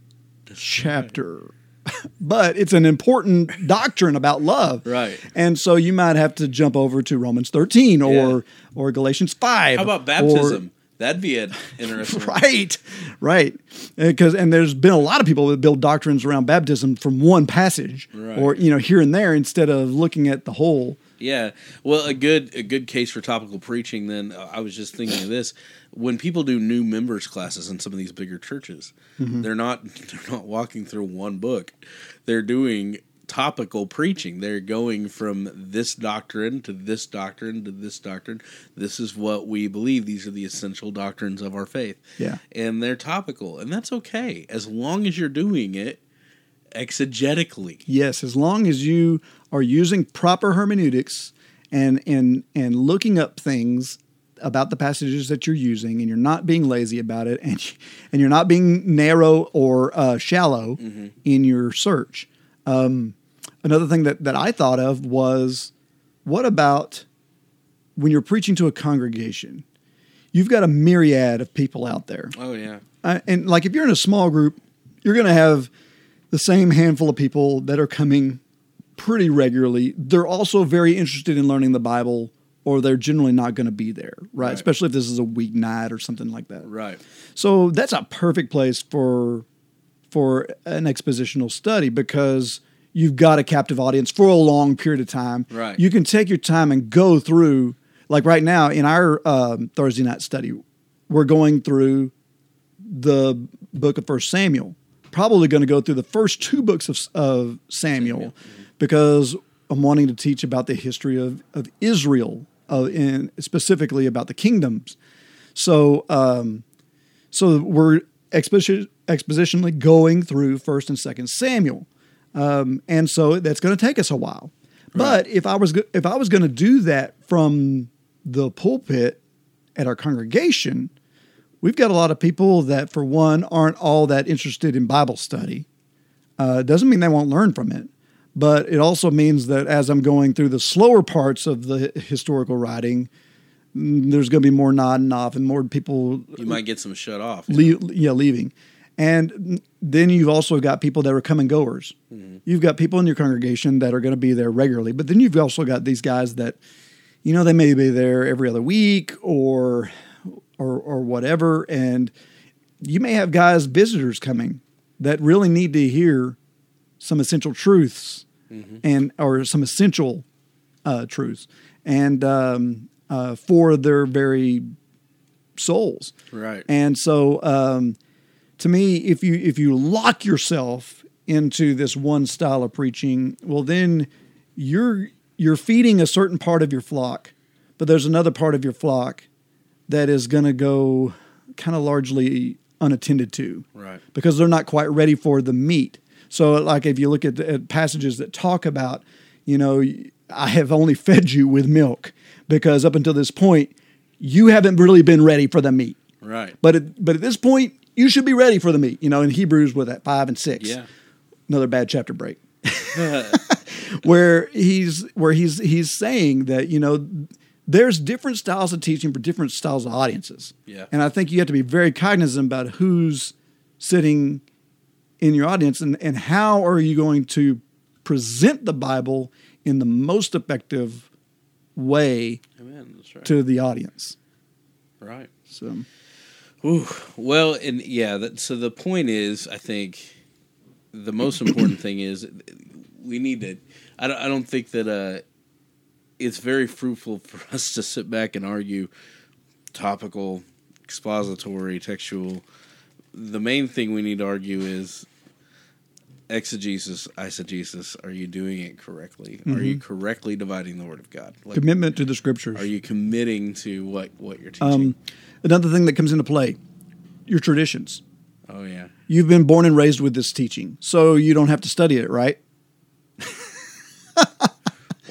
chapter. but it's an important doctrine about love. Right. And so you might have to jump over to Romans 13 or Yeah. or Galatians 5. How about or- baptism? That'd be an interesting. Right, right. Because and there's been a lot of people that build doctrines around baptism from one passage, Right. or you know here and there, instead of looking at the whole. Yeah. Well, a good a good case for topical preaching. Then uh, I was just thinking of this: when people do new members classes in some of these bigger churches, they're not they're not walking through one book. They're doing topical preaching. They're going from this doctrine to this doctrine to this doctrine. This is what we believe. These are the essential doctrines of our faith. Yeah. And they're topical, and that's okay as long as you're doing it exegetically. Yes, as long as you are using proper hermeneutics and and and looking up things about the passages that you're using, and you're not being lazy about it, and and you're not being narrow or uh, shallow in your search. Um, another thing that that I thought of was, what about when you're preaching to a congregation? You've got a myriad of people out there. Oh yeah. Uh, and like if you're in a small group, you're going to have the same handful of people that are coming pretty regularly. They're also very interested in learning the Bible, or they're generally not going to be there, right? Right. Especially if this is a weeknight or something like that. Right. So that's a perfect place for for an expositional study because you've got a captive audience for a long period of time. Right. You can take your time and go through. Like right now in our um, Thursday night study, we're going through the book of First Samuel. Probably going to go through the first two books of, of Samuel, because I'm wanting to teach about the history of of Israel, uh, and specifically about the kingdoms. So, um, so we're expositionally going through First and Second Samuel, um, and so that's going to take us a while. But if I was if I was going to do that from the pulpit at our congregation, we've got a lot of people that, for one, aren't all that interested in Bible study. Uh, it doesn't mean they won't learn from it, but it also means that as I'm going through the slower parts of the historical writing, mm, there's going to be more nodding off and more people You might get some shut off. le- yeah, leaving. And then you've also got people that are come and goers. You've got people in your congregation that are going to be there regularly, but then you've also got these guys that, you know, they may be there every other week or, or, or whatever. And you may have guys, visitors coming that really need to hear some essential truths and or some essential uh, truths and um, uh, for their very souls. Right. And so, um, to me, if you if you lock yourself into this one style of preaching, well, then you're you're feeding a certain part of your flock, but there's another part of your flock that is going to go kind of largely unattended to Right. because they're not quite ready for the meat. So, like if you look at, at passages that talk about, you know, I have only fed you with milk because up until this point, you haven't really been ready for the meat. Right. But at, but at this point, you should be ready for the meat. You know, in Hebrews with that five and six. Yeah. Another bad chapter break. where he's where he's he's saying that you know there's different styles of teaching for different styles of audiences. Yeah. And I think you have to be very cognizant about who's sitting in your audience and, and how are you going to present the Bible in the most effective way Amen. That's right. to the audience. Right. So Ooh, well, and yeah, that, so the point is, I think the most important thing is we need to. I don't, I don't think that uh, it's very fruitful for us to sit back and argue topical, expository, textual. The main thing we need to argue is exegesis, eisegesis. Are you doing it correctly? Are you correctly dividing the word of God? Like, commitment to the scriptures. are you committing to what what you're teaching? um, another thing that comes into play, your traditions. oh yeah, You've been born and raised with this teaching, so you don't have to study it, right?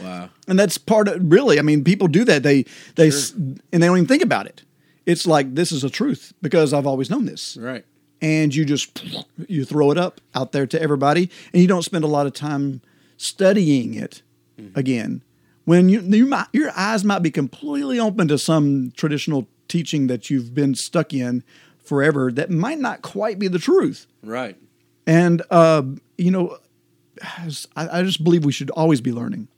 wow. And that's part of really. I mean, people do that. They they s and they don't even think about it. It's like this is a truth because I've always known this, Right. And you just you throw it up out there to everybody, and you don't spend a lot of time studying it again. When you, you might, your eyes might be completely open to some traditional teaching that you've been stuck in forever that might not quite be the truth. Right. And uh, you know, I, I just believe we should always be learning,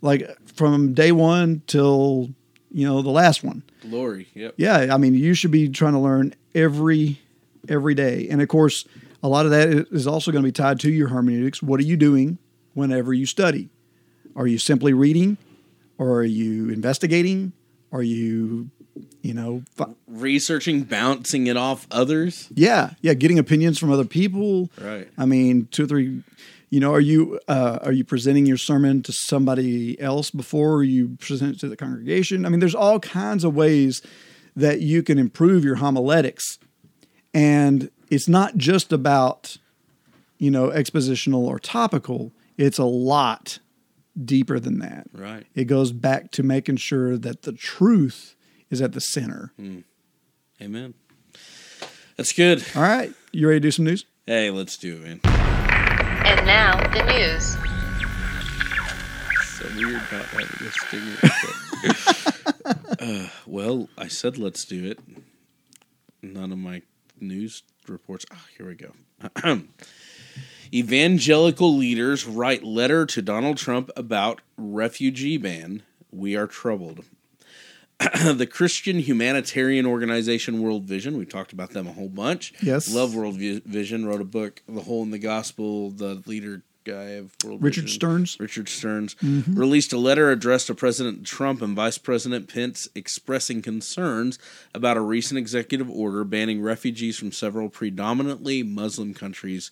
like from day one till you know the last one. Glory. Yep. Yeah, I mean, you should be trying to learn every every day, and of course, a lot of that is also going to be tied to your hermeneutics. What are you doing whenever you study? Are you simply reading, or are you investigating? Are you, you know, fi- researching, bouncing it off others. yeah, yeah, getting opinions from other people. Right. I mean, two or three. You know, are you uh, are you presenting your sermon to somebody else before you present it to the congregation? I mean, there's all kinds of ways that you can improve your homiletics, and it's not just about you know expositional or topical. It's a lot deeper than that. Right. It goes back to making sure that the truth is at the center. Amen. That's good. All right, you ready to do some news? Hey, let's do it, man. And now, the news. So weird not having a stinger. uh, well, I said let's do it. None of my news reports. Oh, here we go. Evangelical leaders write letter to Donald Trump about refugee ban. We are troubled. the Christian humanitarian organization World Vision. we've talked about them a whole bunch. Yes. Love World Vision. Wrote a book, The Hole in the Gospel. The leader guy of World Richard Vision. Stearns. Richard Stearns mm-hmm. released a letter addressed to President Trump and Vice President Pence expressing concerns about a recent executive order banning refugees from several predominantly Muslim countries,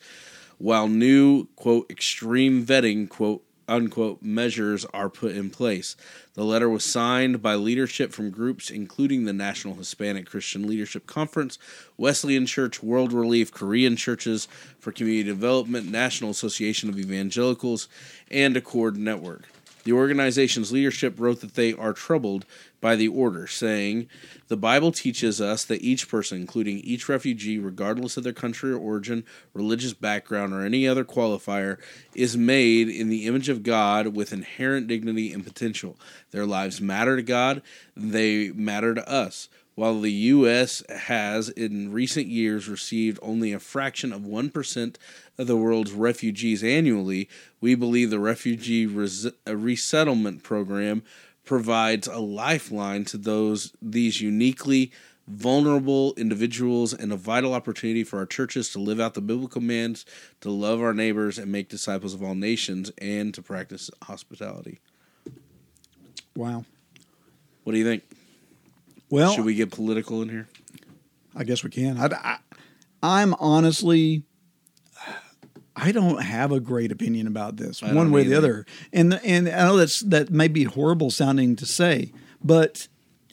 while new, quote, extreme vetting, quote, unquote, measures are put in place. The letter was signed by leadership from groups including the National Hispanic Christian Leadership Conference, Wesleyan Church, World Relief, Korean Churches for Community Development, National Association of Evangelicals, and Accord Network. The organization's leadership wrote that they are troubled by the order, saying, The Bible teaches us that each person, including each refugee, regardless of their country or origin, religious background, or any other qualifier, is made in the image of God with inherent dignity and potential. Their lives matter to God, they matter to us. While the U.S. has, in recent years, received only a fraction of 1% of the world's refugees annually, we believe the Refugee Res- uh, Resettlement Program provides a lifeline to those these uniquely vulnerable individuals and a vital opportunity for our churches to live out the biblical commands to love our neighbors and make disciples of all nations and to practice hospitality. Wow. What do you think? Well, Should we get political in here? I guess we can. I, I, am honestly, I don't have a great opinion about this, I one way or the other. And and I know that's that may be horrible sounding to say, but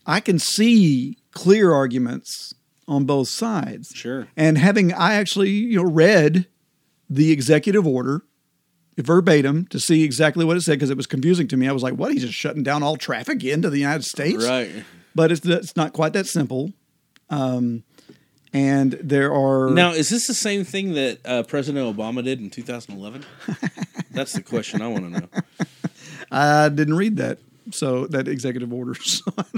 I can see clear arguments on both sides. Sure. And having I actually you know read the executive order verbatim to see exactly what it said because it was confusing to me. I was like, "What? He's just shutting down all traffic into the United States?" Right. But it's it's not quite that simple. Um, and there are Now, is this the same thing that uh, President Obama did in 2011? That's the question I want to know. I didn't read that. So that executive order.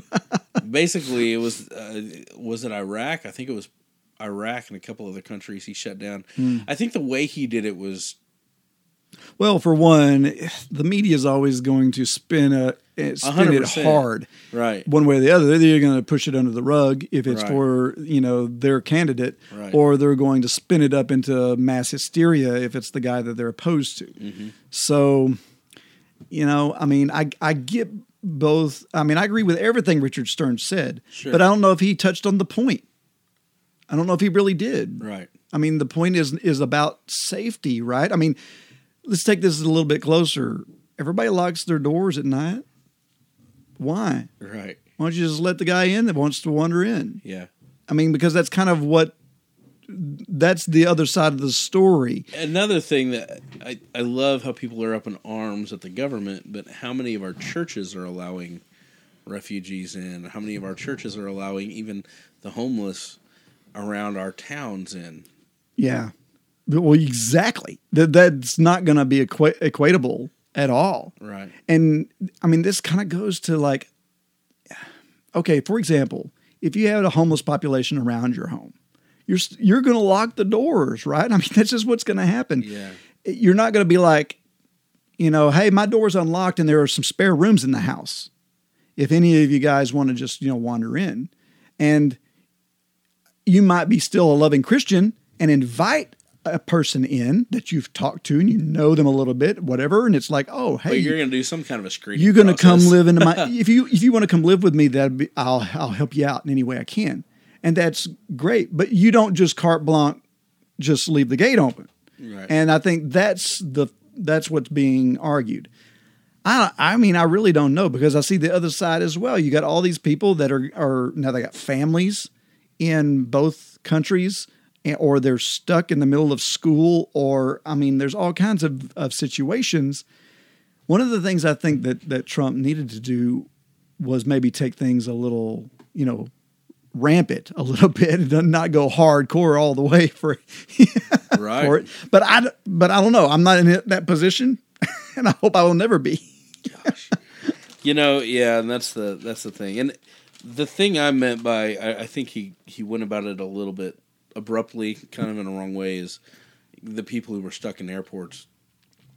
Basically, it was uh, was it Iraq? I think it was Iraq and a couple other countries he shut down. Hmm. I think the way he did it was Well, for one, the media is always going to spin a spin it 100%. hard, right. one way or the other. They're either going to push it under the rug if it's Right. for you know their candidate, Right. or they're going to spin it up into mass hysteria if it's the guy that they're opposed to. Mm-hmm. So, you know, I mean, I I get both. I mean, I agree with everything Richard Stearns said, Sure. but I don't know if he touched on the point. I don't know if he really did. Right. I mean, the point is is about safety, right? I mean, let's take this a little bit closer. Everybody locks their doors at night. Why? Right. Why don't you just let the guy in that wants to wander in? Yeah. I mean, because that's kind of what that's the other side of the story. Another thing that I, I love how people are up in arms at the government, but how many of our churches are allowing refugees in? How many of our churches are allowing even the homeless around our towns in? Yeah. Well, exactly. That that's not going to be equa- equatable at all. Right. And I mean, this kind of goes to like, okay, for example, if you had a homeless population around your home, you're you're going to lock the doors, right? I mean, that's just what's going to happen. Yeah. You're not going to be like, you know, hey, my door's unlocked and there are some spare rooms in the house. If any of you guys want to just you know wander in, and you might be still a loving Christian and invite a person in that you've talked to and you know them a little bit, whatever, and it's like, oh, hey, But you're going to do some kind of a screening. you're going to come live into my if you if you want to come live with me that be I'll I'll help you out in any way I can and that's great but you don't just carte blanche just leave the gate open Right. and I think that's the that's what's being argued. I I mean I really don't know because I see the other side as well. You got all these people that are are now they got families in both countries or they're stuck in the middle of school or I mean there's all kinds of, of situations. One of the things I think that that Trump needed to do was maybe take things a little, you know, ramp it a little bit and not go hardcore all the way for Right. for it. But I but I don't know. I'm not in that position, and I hope I will never be. Gosh. You know, yeah, and that's the that's the thing. And the thing I meant by I, I think he he went about it a little bit abruptly, kind of in a wrong way, is the people who were stuck in airports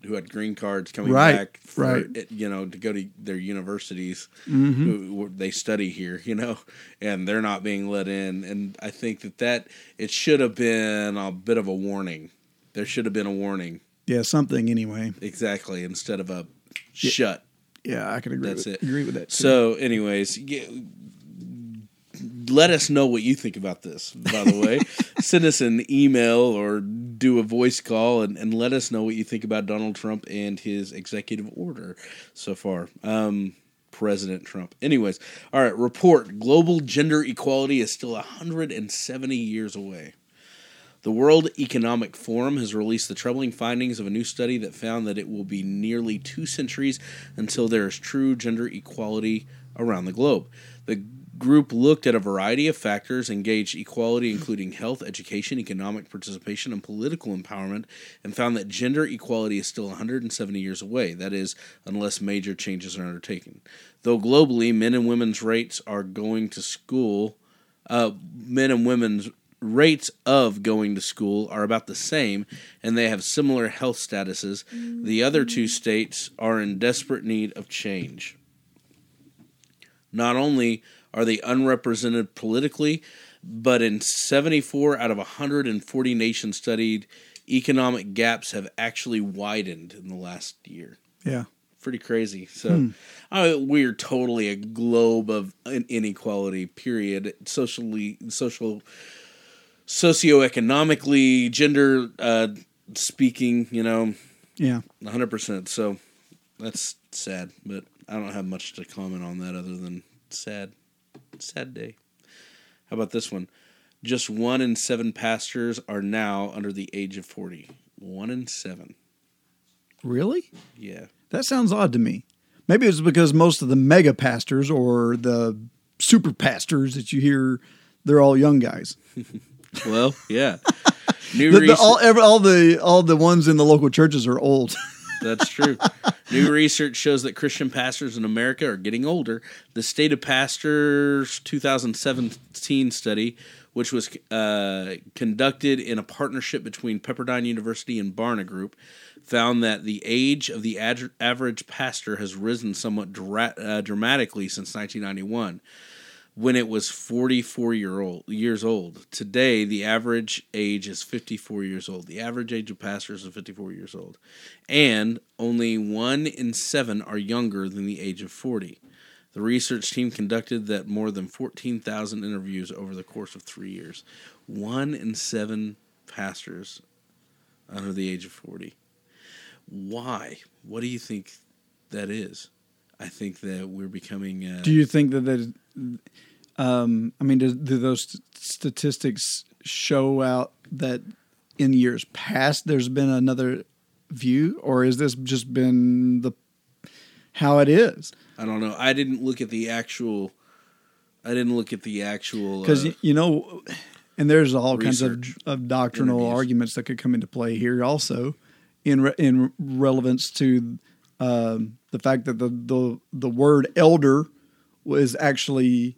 who had green cards coming Right, back for right. Mm-hmm. it, you know to go to their universities who, who they study here you know and they're not being let in and i think that that it should have been a bit of a warning there should have been a warning Yeah, something anyway. exactly instead of a shut Yeah, I can agree. That's with, it. Agree with that. Too. So, anyways, let us know what you think about this. By the way, send us an email or do a voice call and, and let us know what you think about Donald Trump and his executive order so far. Um, President Trump. Anyways, all right. Report: Global gender equality is still 170 years away. The World Economic Forum has released the troubling findings of a new study that found that it will be nearly two centuries until there is true gender equality around the globe. The group looked at a variety of factors, engaged equality, including health, education, economic participation, and political empowerment, and found that gender equality is still 170 years away. That is, unless major changes are undertaken. Though globally, men and women's rates are going to school, uh, men and women's rates of going to school are about the same and they have similar health statuses. The other two states are in desperate need of change. Not only are they unrepresented politically, but in 74 out of 140 nations studied, economic gaps have actually widened in the last year yeah, pretty crazy. So uh, we're totally a globe of in- inequality. Period. Socially, social, socioeconomically, gender uh, speaking. You know, yeah. hundred percent. So that's sad, but I don't have much to comment on that other than sad. Sad day. How about this one? Just one in seven pastors are now under the age of forty. One in seven. Really? Yeah. That sounds odd to me. Maybe it's because most of the mega pastors or the super pastors that you hear, they're all young guys. Well, yeah. New The, the, all, every, all the all the ones in the local churches are old. That's true. New research shows that Christian pastors in America are getting older. The State of Pastors 2017 study, which was uh, conducted in a partnership between Pepperdine University and Barna Group, found that the age of the ad- average pastor has risen somewhat dra- uh, dramatically since 1991 when it was 44 year old years old. Today, the average age is 54 years old. The average age of pastors is 54 years old, and only one in seven are younger than the age of 40. The research team conducted that more than 14,000 interviews over the course of three years. One in seven pastors under the age of 40. Why? What do you think that is? I think that we're becoming. Uh, Do you think that that? Um, I mean, do, do those statistics show out that in years past there's been another view, or is this just been the how it is? I don't know. I didn't look at the actual. I didn't look at the actual. Because uh, you know, and there's all kinds of, of doctrinal interviews. arguments that could come into play here, also in re- in relevance to um, the fact that the, the the word elder was actually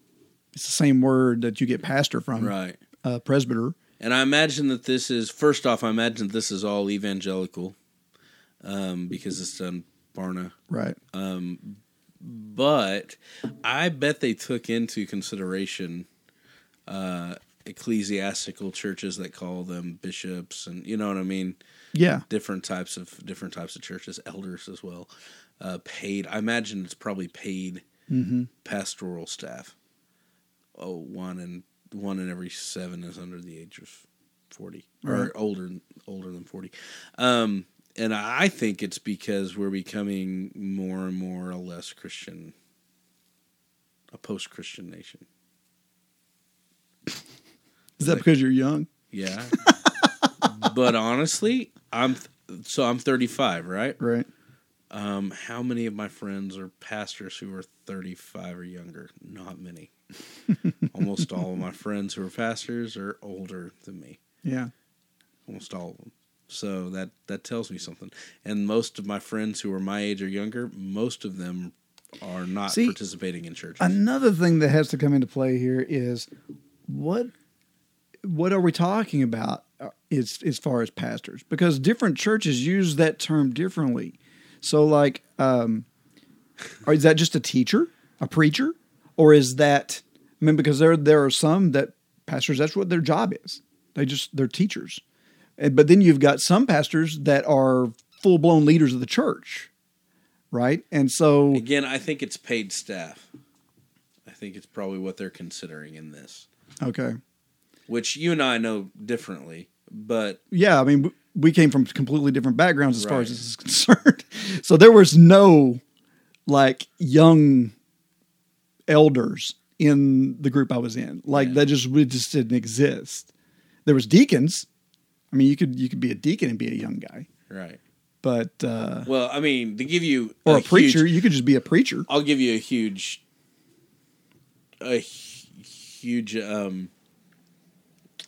it's the same word that you get pastor from, right. uh, presbyter. And I imagine that this is first off. I imagine this is all evangelical, um, because it's done Barna. Right. Um, But I bet they took into consideration uh, ecclesiastical churches that call them bishops, and you know what I mean. Yeah. different types of different types of churches, elders as well. Uh, paid. I imagine it's probably paid pastoral staff. Oh, one in one in every seven is under the age of forty or older older than forty. Um, and I think it's because we're becoming more and more a less Christian, a post-Christian nation. Is that because you're young? Yeah, but honestly, I'm so I'm 35, right? Right. Um, how many of my friends are pastors who are 35 or younger? Not many. Almost all of my friends who are pastors are older than me. Yeah. Almost all of them. So that that tells me something. And most of my friends who are my age or younger, most of them are not See, participating in church. Another thing that has to come into play here is what what are we talking about uh, as as far as pastors? Because different churches use that term differently. So, like, um, is that just a teacher, a preacher, or is that? I mean, because there there are some that pastors that's what their job is. They just they're teachers, and, but then you've got some pastors that are full blown leaders of the church, right? And so Again, I think it's paid staff. I think it's probably what they're considering in this, okay, which you and I know differently. But yeah, I mean, we came from completely different backgrounds as far as this is concerned. So there was no like young elders in the group I was in. Like Yeah. that just we just didn't exist. There was deacons. I mean, you could you could be a deacon and be a young guy, right. but uh, Well, I mean, to give you or a, preacher, huge- you could just be a preacher. I'll give you a huge, a huge um,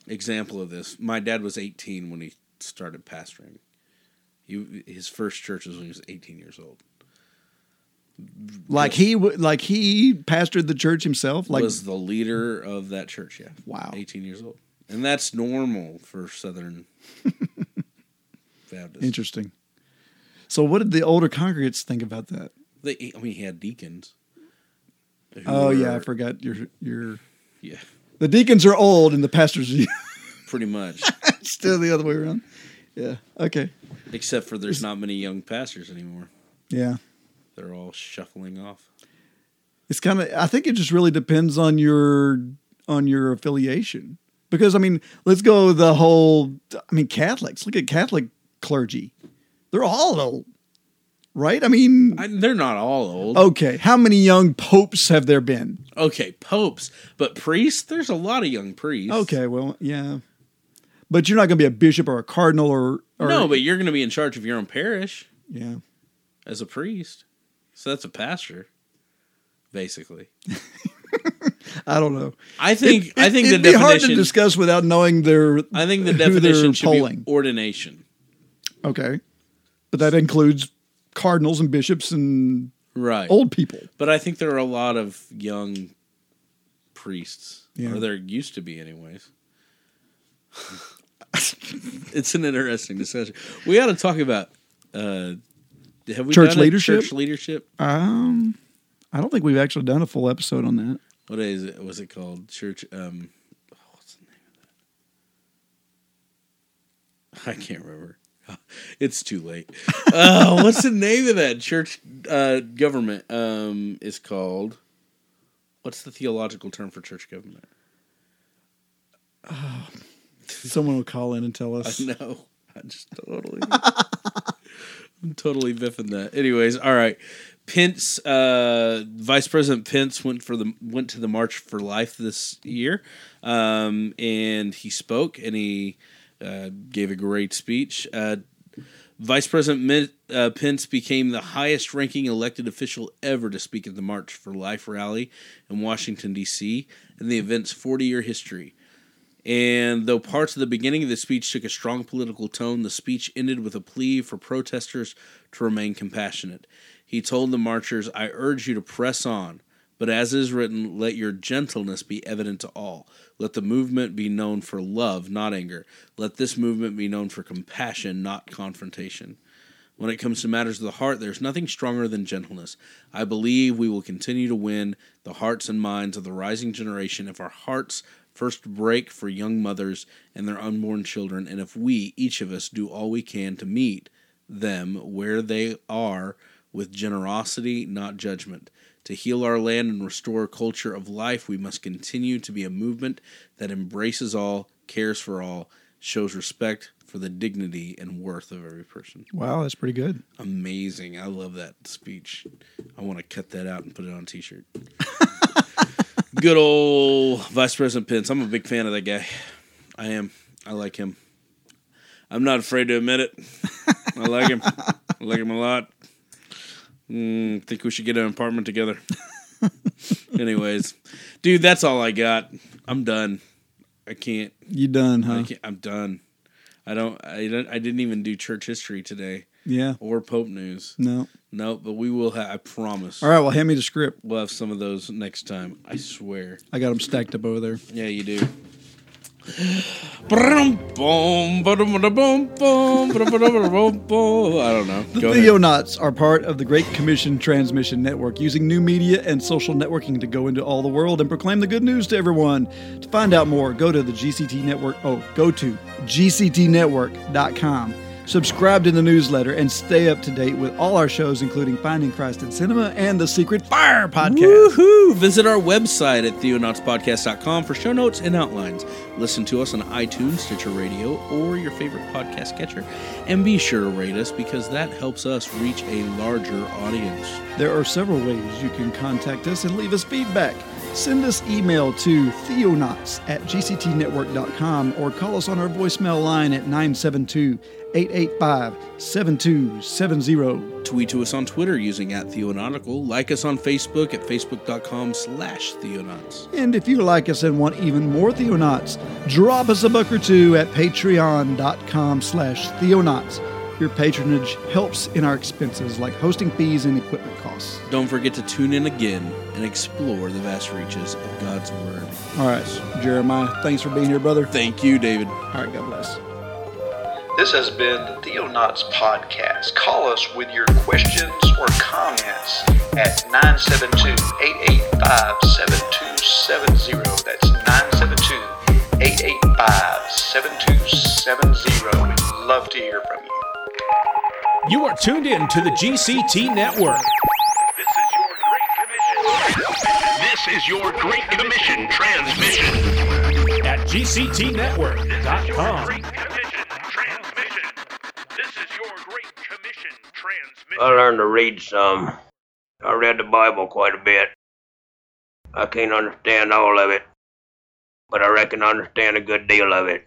example of this. My dad was 18 when he started pastoring. He, his first church was when he was 18 years old. Like he like he pastored the church himself. Like was the leader of that church. Yeah, Wow. 18 years old, and that's normal for Southern Baptists. interesting. So what did the older congregates think about that? They, I mean, he had deacons. Oh yeah, I were- forgot your your yeah, the deacons are old and the pastors are pretty much. still the other way around. Yeah. Okay. Except for there's not many young pastors anymore. Yeah. They're all shuffling off. It's kind of. I think it just really depends on your on your affiliation. Because I mean, let's go the whole. I mean, Catholics. Look at Catholic clergy. They're all old, right? I mean, I, they're not all old. okay. How many young popes have there been? Okay, popes, but priests. There's a lot of young priests. Okay. Well, yeah. But you're not going to be a bishop or a cardinal or, or no, but you're going to be in charge of your own parish yeah. as a priest. So that's a pastor, basically. I don't know. I think. I think it'd the be hard to discuss without knowing their. I think the definition should polling. be ordination. Okay. But that includes cardinals and bishops and Right. old people. But I think there are a lot of young priests, Yeah. or there used to be, anyways. it's an interesting discussion. We ought to talk about uh, have we Church done a leadership? Church leadership. Um, I don't think we've actually done a full episode on that. What is it? Was it called church? Um, oh, what's the name of that? I can't remember. It's too late. uh, what's the name of that church uh, government? Um, is called. What's the theological term for church government? Someone will call in and tell us. I know. I just totally. I'm totally biffing that. Anyways, all right. Pence, uh, Vice President Pence went for the went to the March for Life this year, um, and he spoke and he uh, gave a great speech. Uh, Vice President uh, Pence became the highest ranking elected official ever to speak at the March for Life rally in Washington, D.C., in the event's 40 year history. And though parts of the beginning of the speech took a strong political tone, the speech ended with a plea for protesters to remain compassionate. He told the marchers, I urge you to press on, but as is written, let your gentleness be evident to all. Let the movement be known for love, not anger. Let this movement be known for compassion, not confrontation. When it comes to matters of the heart, there's nothing stronger than gentleness. I believe we will continue to win the hearts and minds of the rising generation if our hearts first break for young mothers and their unborn children, and if we, each of us, do all we can to meet them where they are with generosity, not judgment. To heal our land and restore a culture of life, we must continue to be a movement that embraces all, cares for all, shows respect for the dignity and worth of every person. Wow, that's pretty good. Amazing. I love that speech. I want to cut that out and put it on a t shirt. Good old Vice President Pence. I'm a big fan of that guy. I am. I like him. I'm not afraid to admit it. I like him. I like him a lot. Mm, think we should get an apartment together. Anyways, dude, that's all I got. I'm done. I can't. You done, I huh? can't I'm done. I don't. I don't. I didn't even do church history today Yeah. or Pope news. No. No, but we will have. I promise. All right. Well, hand me the script. We'll have some of those next time. I swear. I got them stacked up over there. Yeah, you do. I don't know. The Go ahead. Theonauts are part of the Great Commission Transmission Network, using new media and social networking to go into all the world and proclaim the good news to everyone. To find out more, go to the GCT Network. Oh, go to gctnetwork.com. Subscribe to the newsletter and stay up to date with all our shows, including Finding Christ in Cinema and the Secret Fire podcast. Woohoo! Visit our website at theonautspodcast.com for show notes and outlines. Listen to us on iTunes, Stitcher Radio, or your favorite podcast catcher. And be sure to rate us because that helps us reach a larger audience. There are several ways you can contact us and leave us feedback. Send us email to theonauts at gctnetwork.com or call us on our voicemail line at 972 885 7270. Tweet to us on Twitter using at Theonautical. Like us on Facebook at facebook.com slash Theonauts. And if you like us and want even more Theonauts, drop us a buck or two at patreon.com slash theonauts. Your patronage helps in our expenses like hosting fees and equipment costs. Don't forget to tune in again and explore the vast reaches of God's Word. All right, Jeremiah, thanks for being here, brother. Thank you, David. All right, God bless. This has been the Theonauts Podcast. Call us with your questions or comments at 972-885-7270. That's 972-885-7270. We'd love to hear from you. You are tuned in to the GCT Network. This is your Great Commission This is your Great Commission transmission. at gctnetwork.com. I learned to read some. I read the Bible quite a bit. I can't understand all of it, but I reckon I understand a good deal of it.